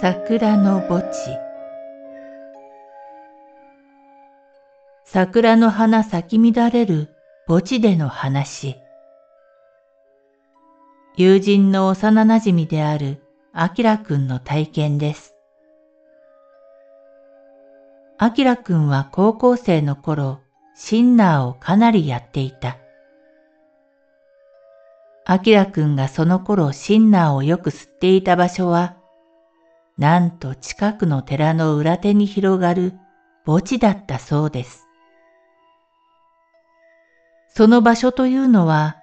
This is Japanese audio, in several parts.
桜の墓地桜の花咲き乱れる墓地での話友人の幼馴染であるあきらくんの体験です。あきらくんは高校生の頃、シンナーをかなりやっていた。あきらくんがその頃シンナーをよく吸っていた場所は、なんと近くの寺の裏手に広がる墓地だったそうです。その場所というのは、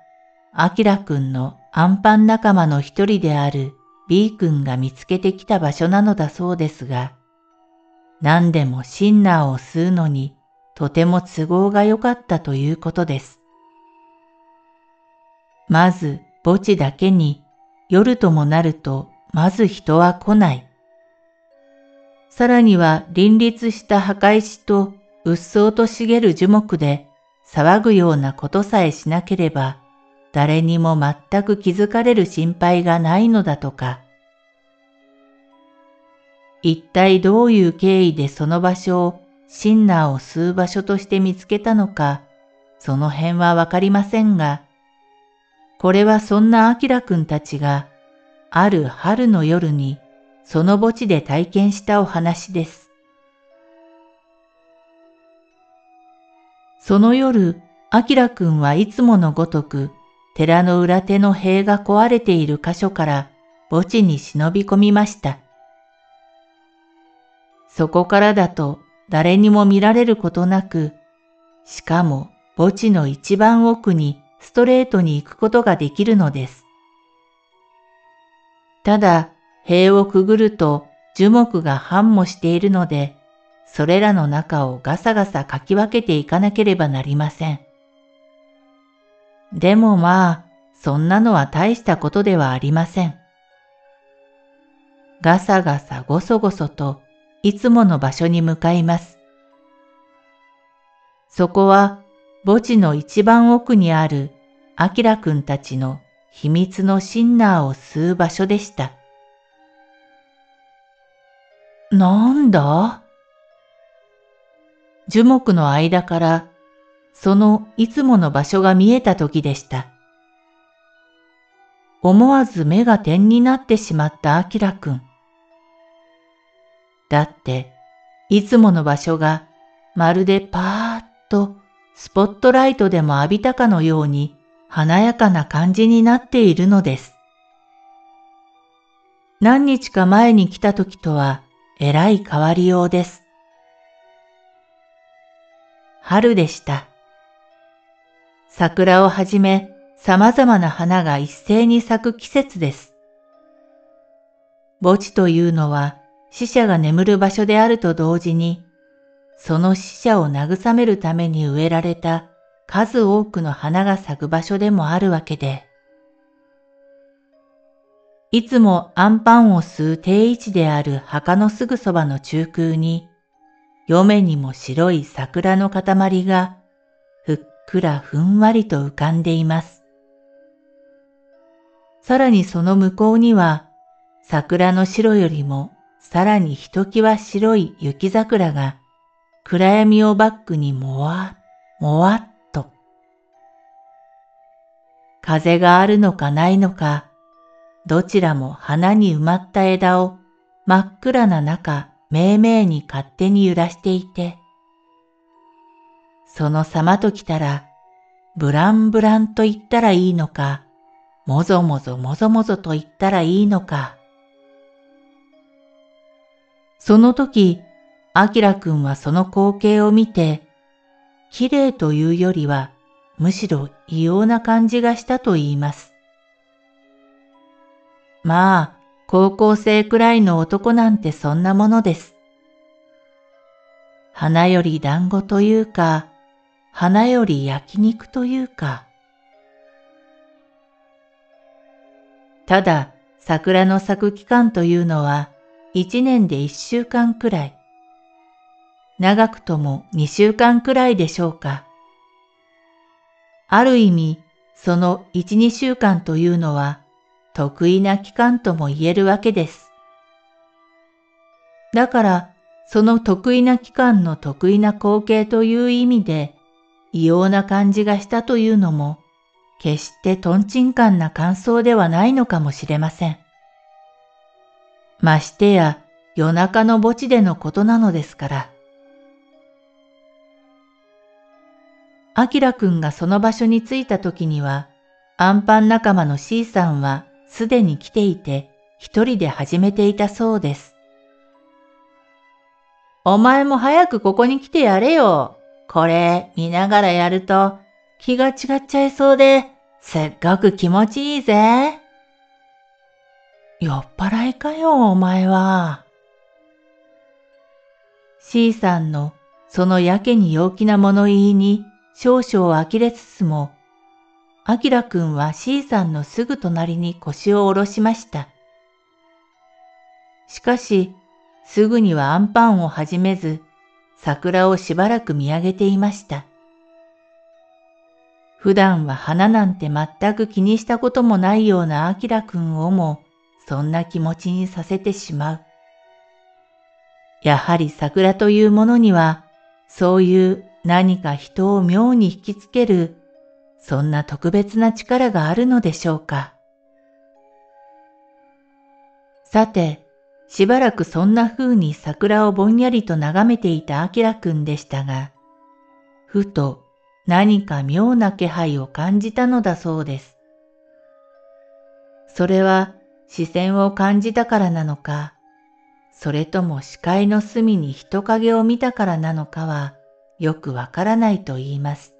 あきらくんのアンパン仲間の一人である B 君が見つけてきた場所なのだそうですが、何でもシンナーを吸うのにとても都合が良かったということです。まず墓地だけに夜ともなるとまず人は来ない。さらには林立した墓石と鬱蒼と茂る樹木で騒ぐようなことさえしなければ、誰にも全く気づかれる心配がないのだとか。一体どういう経緯でその場所をシンナーを吸う場所として見つけたのか、その辺はわかりませんが、これはそんなアキラくんたちが、ある春の夜にその墓地で体験したお話です。その夜、アキラくんはいつものごとく、寺の裏手の塀が壊れている箇所から墓地に忍び込みました。そこからだと誰にも見られることなく、しかも墓地の一番奥にストレートに行くことができるのです。ただ、塀をくぐると樹木が繁茂しているので、それらの中をガサガサかき分けていかなければなりません。でもまあ、そんなのは大したことではありません。ガサガサゴソゴソといつもの場所に向かいます。そこは墓地の一番奥にあるアキラくんたちの秘密のシンナーを吸う場所でした。なんだ？樹木の間からそのいつもの場所が見えた時でした。思わず目が点になってしまったアキラくん。だって、いつもの場所がまるでパーッとスポットライトでも浴びたかのように華やかな感じになっているのです。何日か前に来た時とはえらい変わりようです。春でした。桜をはじめ様々な花が一斉に咲く季節です。墓地というのは死者が眠る場所であると同時に、その死者を慰めるために植えられた数多くの花が咲く場所でもあるわけで、いつもアンパンを吸う定位置である墓のすぐそばの中空に、嫁にも白い桜の塊がふっくらふんわりと浮かんでいます。さらにその向こうには、桜の白よりもさらにひときわ白い雪桜が暗闇をバックにもわ、もわっと。風があるのかないのか、どちらも花に埋まった枝を真っ暗な中、めいめいに勝手に揺らしていて、その様ときたら、ブランブランと言ったらいいのか、もぞもぞもぞもぞと言ったらいいのか。その時、アキラくんはその光景を見て、綺麗というよりは、むしろ異様な感じがしたと言います。まあ、高校生くらいの男なんてそんなものです。花より団子というか、花より焼肉というか。ただ、桜の咲く期間というのは、一年で一週間くらい。長くとも二週間くらいでしょうか。ある意味、その一二週間というのは、得意な期間とも言えるわけです。だから、その得意な期間の得意な光景という意味で、異様な感じがしたというのも、決してトンチンカンな感想ではないのかもしれません。ましてや夜中の墓地でのことなのですから。アキラくんがその場所に着いた時には、アンパン仲間の C さんはすでに来ていて、一人で始めていたそうです。お前も早くここに来てやれよ。これ見ながらやると気が違っちゃいそうで、すっごく気持ちいいぜ。酔っ払いかよ、お前は。C さんのそのやけに陽気な物言いに少々呆れつつも、アキラくんは C さんのすぐ隣に腰を下ろしました。しかし、すぐにはアンパンを始めず、桜をしばらく見上げていました。普段は花なんて全く気にしたこともないようなアキラくんをも、そんな気持ちにさせてしまう。やはり桜というものには、そういう何か人を妙に引きつける、そんな特別な力があるのでしょうか。さて、しばらくそんな風に桜をぼんやりと眺めていたあきらくんでしたが、ふと何か妙な気配を感じたのだそうです。それは視線を感じたからなのか、それとも視界の隅に人影を見たからなのかはよくわからないと言います。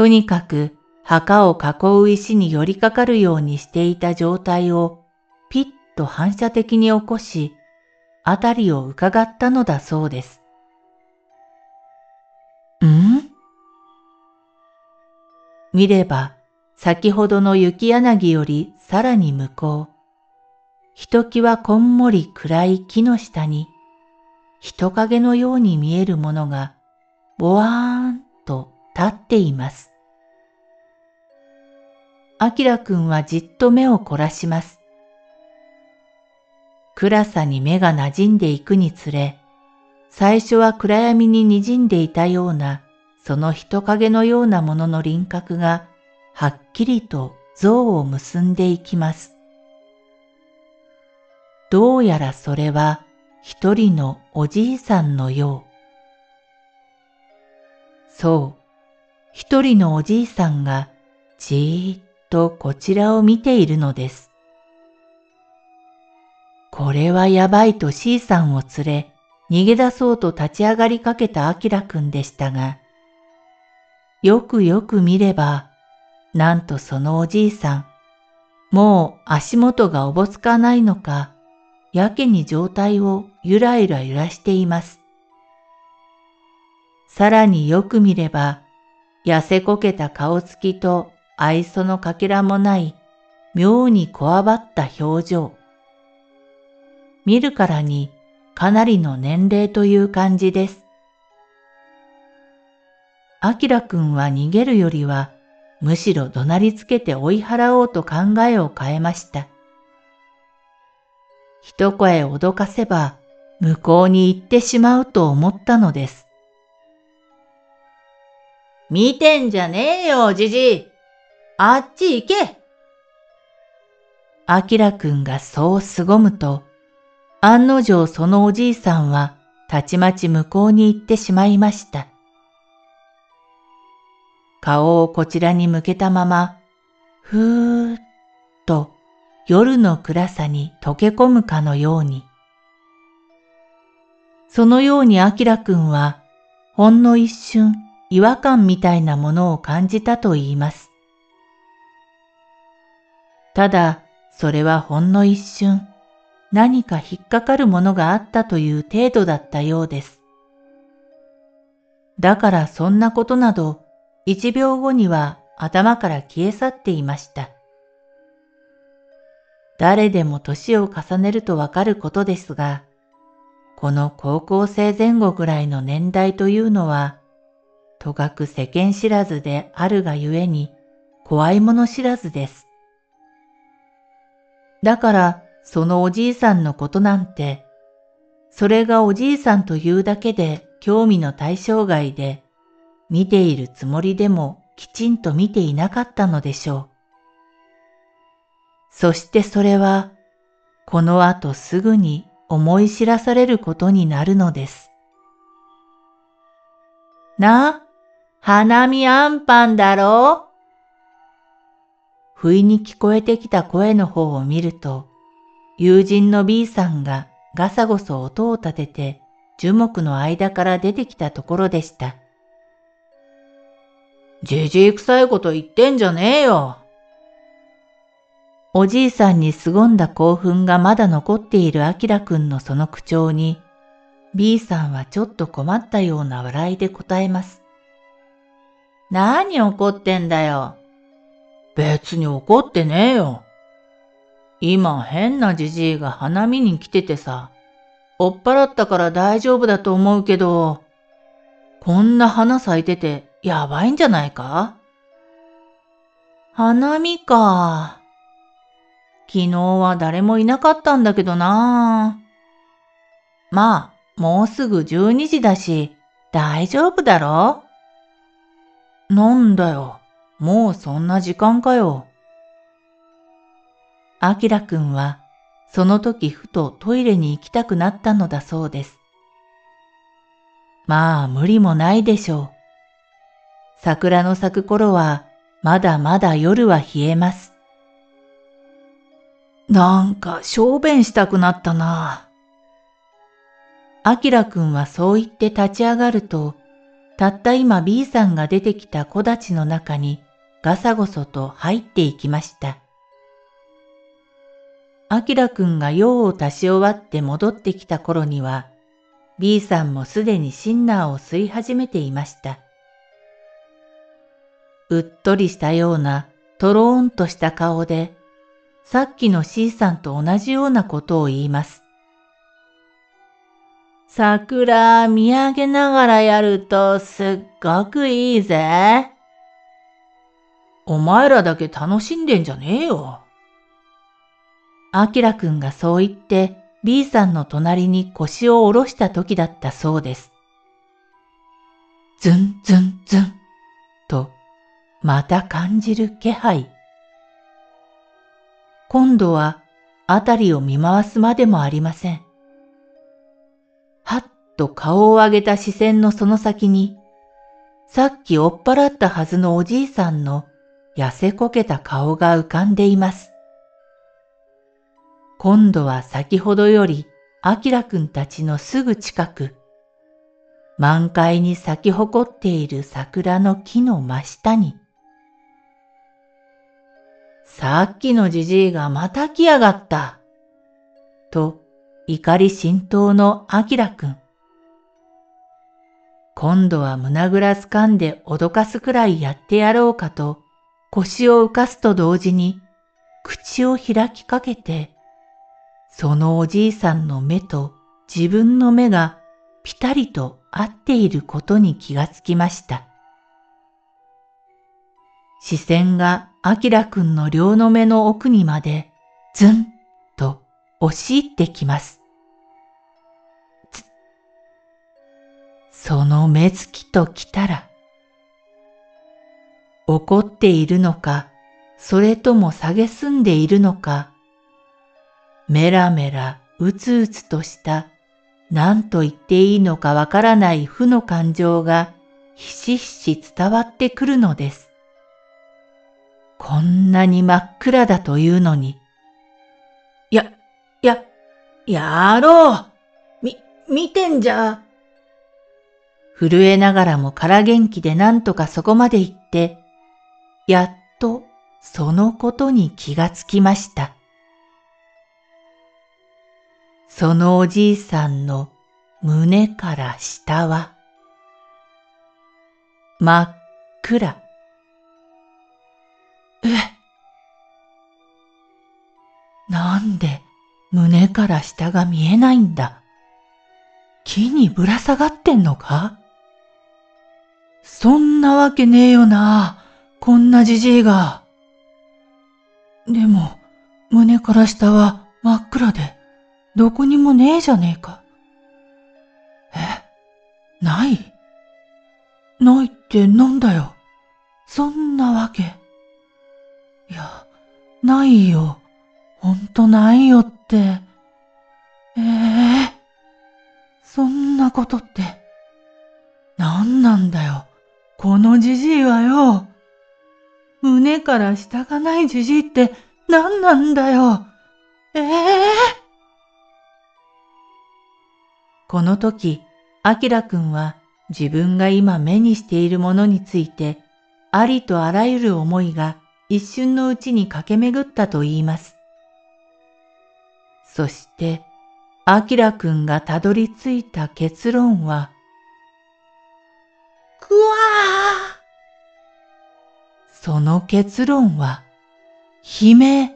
とにかく墓を囲う石に寄りかかるようにしていた状態をピッと反射的に起こし、あたりを伺ったのだそうです。ん？見れば先ほどの雪柳よりさらに向こう、ひときわこんもり暗い木の下に、人影のように見えるものが、ぼわーんと立っています。あきらくんはじっと目を凝らします。暗さに目が馴染んでいくにつれ、最初は暗闇に滲んでいたような、その人影のようなものの輪郭がはっきりと像を結んでいきます。どうやらそれは一人のおじいさんのよう。そう、一人のおじいさんがじーっとこちらを見ているのです。これはやばいと C さんを連れ、逃げ出そうと立ち上がりかけたアキラくんでしたが、よくよく見れば、なんとそのおじいさん、もう足元がおぼつかないのか、やけに状態をゆらゆら揺らしています。さらによく見れば、痩せこけた顔つきと愛想のかけらもない妙にこわばった表情。見るからにかなりの年齢という感じです。アキラくんは逃げるよりはむしろ怒鳴りつけて追い払おうと考えを変えました。一声脅かせば向こうに行ってしまうと思ったのです。見てんじゃねえよ、じじい。あっち行け。あきらくんがそう凄むと、案の定そのおじいさんはたちまち向こうに行ってしまいました。顔をこちらに向けたまま、ふーっと夜の暗さに溶け込むかのように。そのようにアキラくんは、ほんの一瞬違和感みたいなものを感じたと言います。ただ、それはほんの一瞬、何か引っかかるものがあったという程度だったようです。だからそんなことなど一秒後には頭から消え去っていました。誰でも年を重ねるとわかることですが、この高校生前後ぐらいの年代というのは、とかく世間知らずであるがゆえに怖いもの知らずです。だからそのおじいさんのことなんて、それがおじいさんというだけで興味の対象外で、見ているつもりでもきちんと見ていなかったのでしょう。そしてそれは、この後すぐに思い知らされることになるのです。な、花見あんパンだろう？不意に聞こえてきた声の方を見ると、友人の B さんがガサゴソ音を立てて樹木の間から出てきたところでした。じじい臭いこと言ってんじゃねえよ。おじいさんに凄んだ興奮がまだ残っているアキラくんのその口調に、B さんはちょっと困ったような笑いで答えます。何怒ってんだよ。別に怒ってねえよ。今変なじじいが花見に来ててさ、追っ払ったから大丈夫だと思うけど、こんな花咲いててやばいんじゃないか？花見か。昨日は誰もいなかったんだけどなまあ、もうすぐ12時だし、大丈夫だろ？なんだよ、もうそんな時間かよ。あきらくんはその時ふとトイレに行きたくなったのだそうです。まあ無理もないでしょう。桜の咲く頃はまだまだ夜は冷えます。なんか小便したくなったな。あきらくんはそう言って立ち上がると、たった今 B さんが出てきた木立の中にガサゴソと入っていきました。あきらくんが用を足し終わって戻ってきた頃には、B さんもすでにシンナーを吸い始めていました。うっとりしたようなとろーんとした顔で、さっきの C さんと同じようなことを言います。桜見上げながらやるとすっごくいいぜ。お前らだけ楽しんでんじゃねえよ。アキラくんがそう言って B さんの隣に腰を下ろした時だったそうです。ズンズンズンとまた感じる気配。今度は辺りを見回すまでもありません。はっと顔を上げた視線のその先に、さっき追っ払ったはずのおじいさんの痩せこけた顔が浮かんでいます。今度は先ほどより、あきらくんたちのすぐ近く、満開に咲き誇っている桜の木の真下に、さっきのじじいがまた来やがった。と、怒り心頭のあきらくん。今度は胸ぐらつかんで脅かすくらいやってやろうかと、腰を浮かすと同時に、口を開きかけて、そのおじいさんの目と自分の目がぴたりと合っていることに気がつきました。視線がアキラくんの両の目の奥にまでズンと押し入ってきます。その目つきときたら、怒っているのか、それとも蔑んでいるのか、メラメラうつうつとした何と言っていいのかわからない負の感情がひしひし伝わってくるのです。こんなに真っ暗だというのに。や、や、やろうみ、見てんじゃ。震えながらも空元気で何とかそこまで行って、やっとそのことに気がつきました。そのおじいさんの胸から下は、真っ暗。えなんで胸から下が見えないんだ？木にぶら下がってんのか？そんなわけねえよな、こんなじじいが。でも、胸から下は真っ暗で、どこにもねえじゃねえか。え？ない？ないってなんだよ。そんなわけ。いや、ないよ。ほんとないよって。ええー、そんなことって、なんなんだよ。このじじいはよ。胸から下がないじじいって何なんだよ。ええー、この時、アキラくんは自分が今目にしているものについて、ありとあらゆる思いが一瞬のうちに駆け巡ったと言います。そして、アキラくんがたどり着いた結論は、くわーその結論は、悲鳴。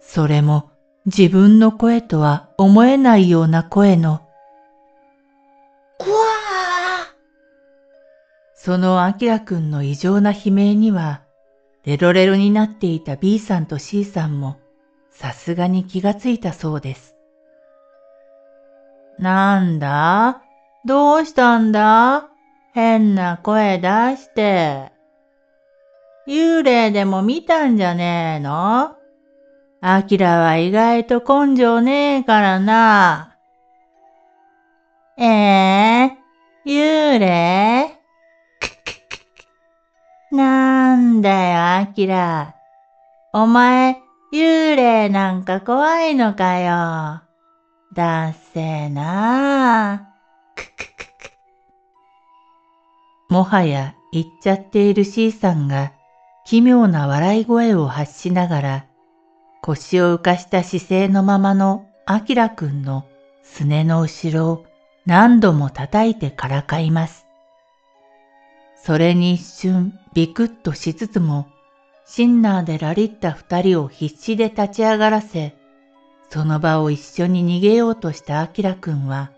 それも自分の声とは思えないような声の、くわーそのアキラくんの異常な悲鳴には、レロレロになっていた B さんと C さんも、さすがに気がついたそうです。なんだ？どうしたんだ？変な声出して。幽霊でも見たんじゃねえの？アキラは意外と根性ねえからな。ええー、幽霊？なんだよ、アキラ。お前、幽霊なんか怖いのかよ。だっせーなもはや言っちゃっている C さんが奇妙な笑い声を発しながら腰を浮かした姿勢のままのアキラくんのすねの後ろを何度も叩いてからかいます。それに一瞬ビクッとしつつもシンナーでラリった二人を必死で立ち上がらせ、その場を一緒に逃げようとしたアキラくんは、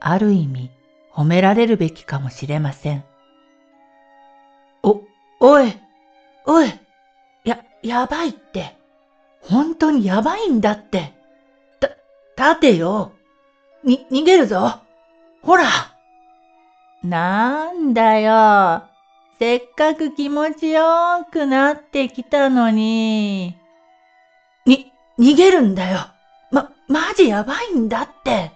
ある意味褒められるべきかもしれません。お、おい、おい、や、やばいって。本当にやばいんだって。た、立てよ。に、逃げるぞ。ほら。なんだよ。せっかく気持ちよくなってきたのに。に、逃げるんだよ。ま、マジやばいんだって。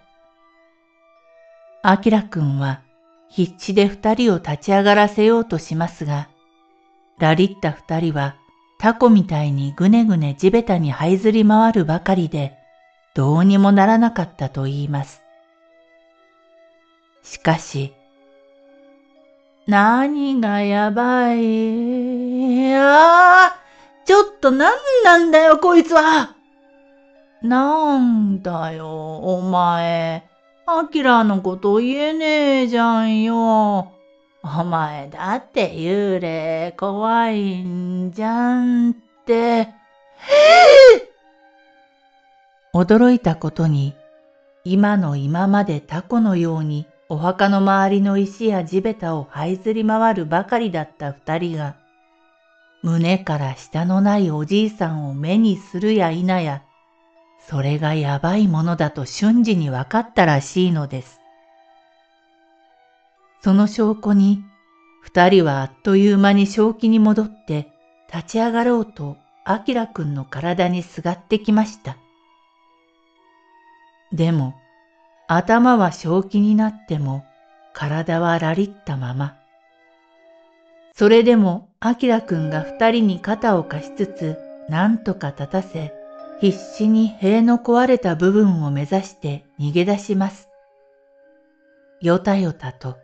アキラくんは必死で二人を立ち上がらせようとしますが、ラリった二人はタコみたいにぐねぐね地べたに這いずり回るばかりで、どうにもならなかったと言います。しかし、何がやばい？ああちょっと何なんだよ、こいつはなんだよ、お前。アキラのこと言えねえじゃんよ。お前だって幽霊怖いんじゃんって。驚いたことに、今の今までタコのようにお墓の周りの石や地べたを這いずり回るばかりだった二人が、胸から下のないおじいさんを目にするや否や、それがやばいものだと瞬時に分かったらしいのです。その証拠に、二人はあっという間に正気に戻って立ち上がろうと、アキラくんの体にすがってきました。でも、頭は正気になっても体はラリったまま。それでも、アキラくんが二人に肩を貸しつつ、なんとか立たせ、必死に塀の壊れた部分を目指して逃げ出します。よたよたと。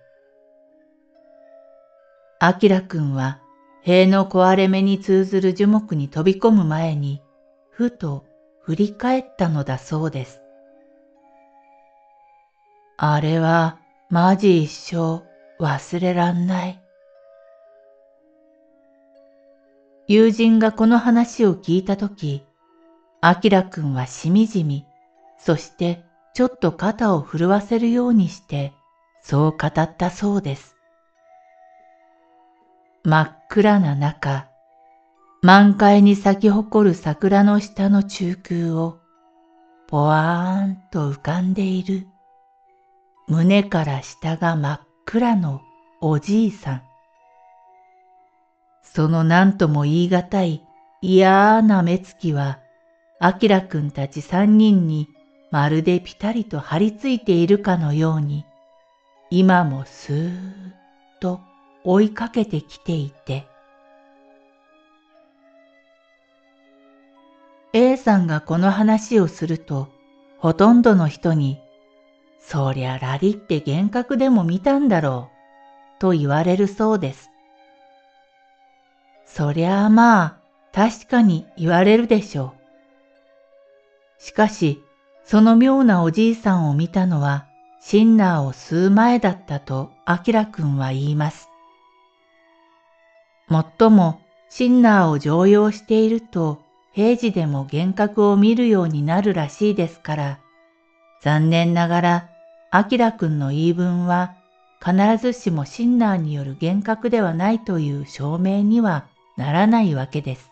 アキラくんは塀の壊れ目に通ずる樹木に飛び込む前に、ふと振り返ったのだそうです。あれはマジ一生忘れらんない。友人がこの話を聞いたとき、アキラくんはしみじみ、そしてちょっと肩を震わせるようにして、そう語ったそうです。真っ暗な中、満開に咲き誇る桜の下の中空を、ぽわーんと浮かんでいる、胸から下が真っ暗のおじいさん。その何とも言い難い嫌な目つきは、あきらくんたち三人にまるでぴたりと張り付いているかのように、今もスーッと追いかけてきていて、A さんがこの話をすると、ほとんどの人に、そりゃラリって幻覚でも見たんだろう、と言われるそうです。そりゃあまあ、確かに言われるでしょう。しかし、その妙なおじいさんを見たのは、シンナーを吸う前だったと、アキラくんは言います。もっとも、シンナーを常用していると、平時でも幻覚を見るようになるらしいですから、残念ながら、アキラくんの言い分は、必ずしもシンナーによる幻覚ではないという証明にはならないわけです。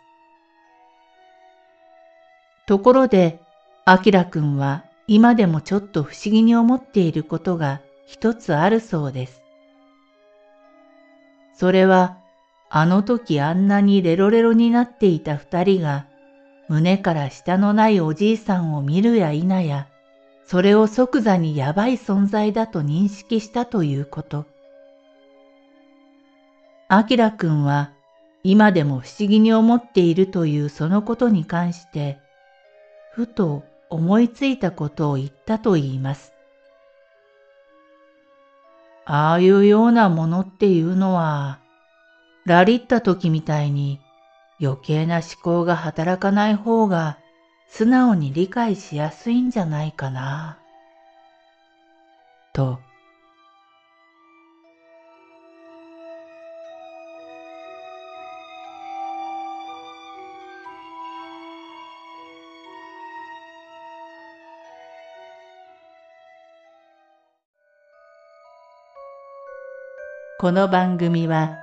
ところで、アキラくんは今でもちょっと不思議に思っていることが一つあるそうです。それは、あの時あんなにレロレロになっていた二人が胸から下のないおじいさんを見るや否や、それを即座にやばい存在だと認識したということ。アキラくんは今でも不思議に思っているというそのことに関して、ふと思いついたことを言ったと言います。ああいうようなものっていうのは、ラリった時みたいに余計な思考が働かない方が素直に理解しやすいんじゃないかな。と、この番組は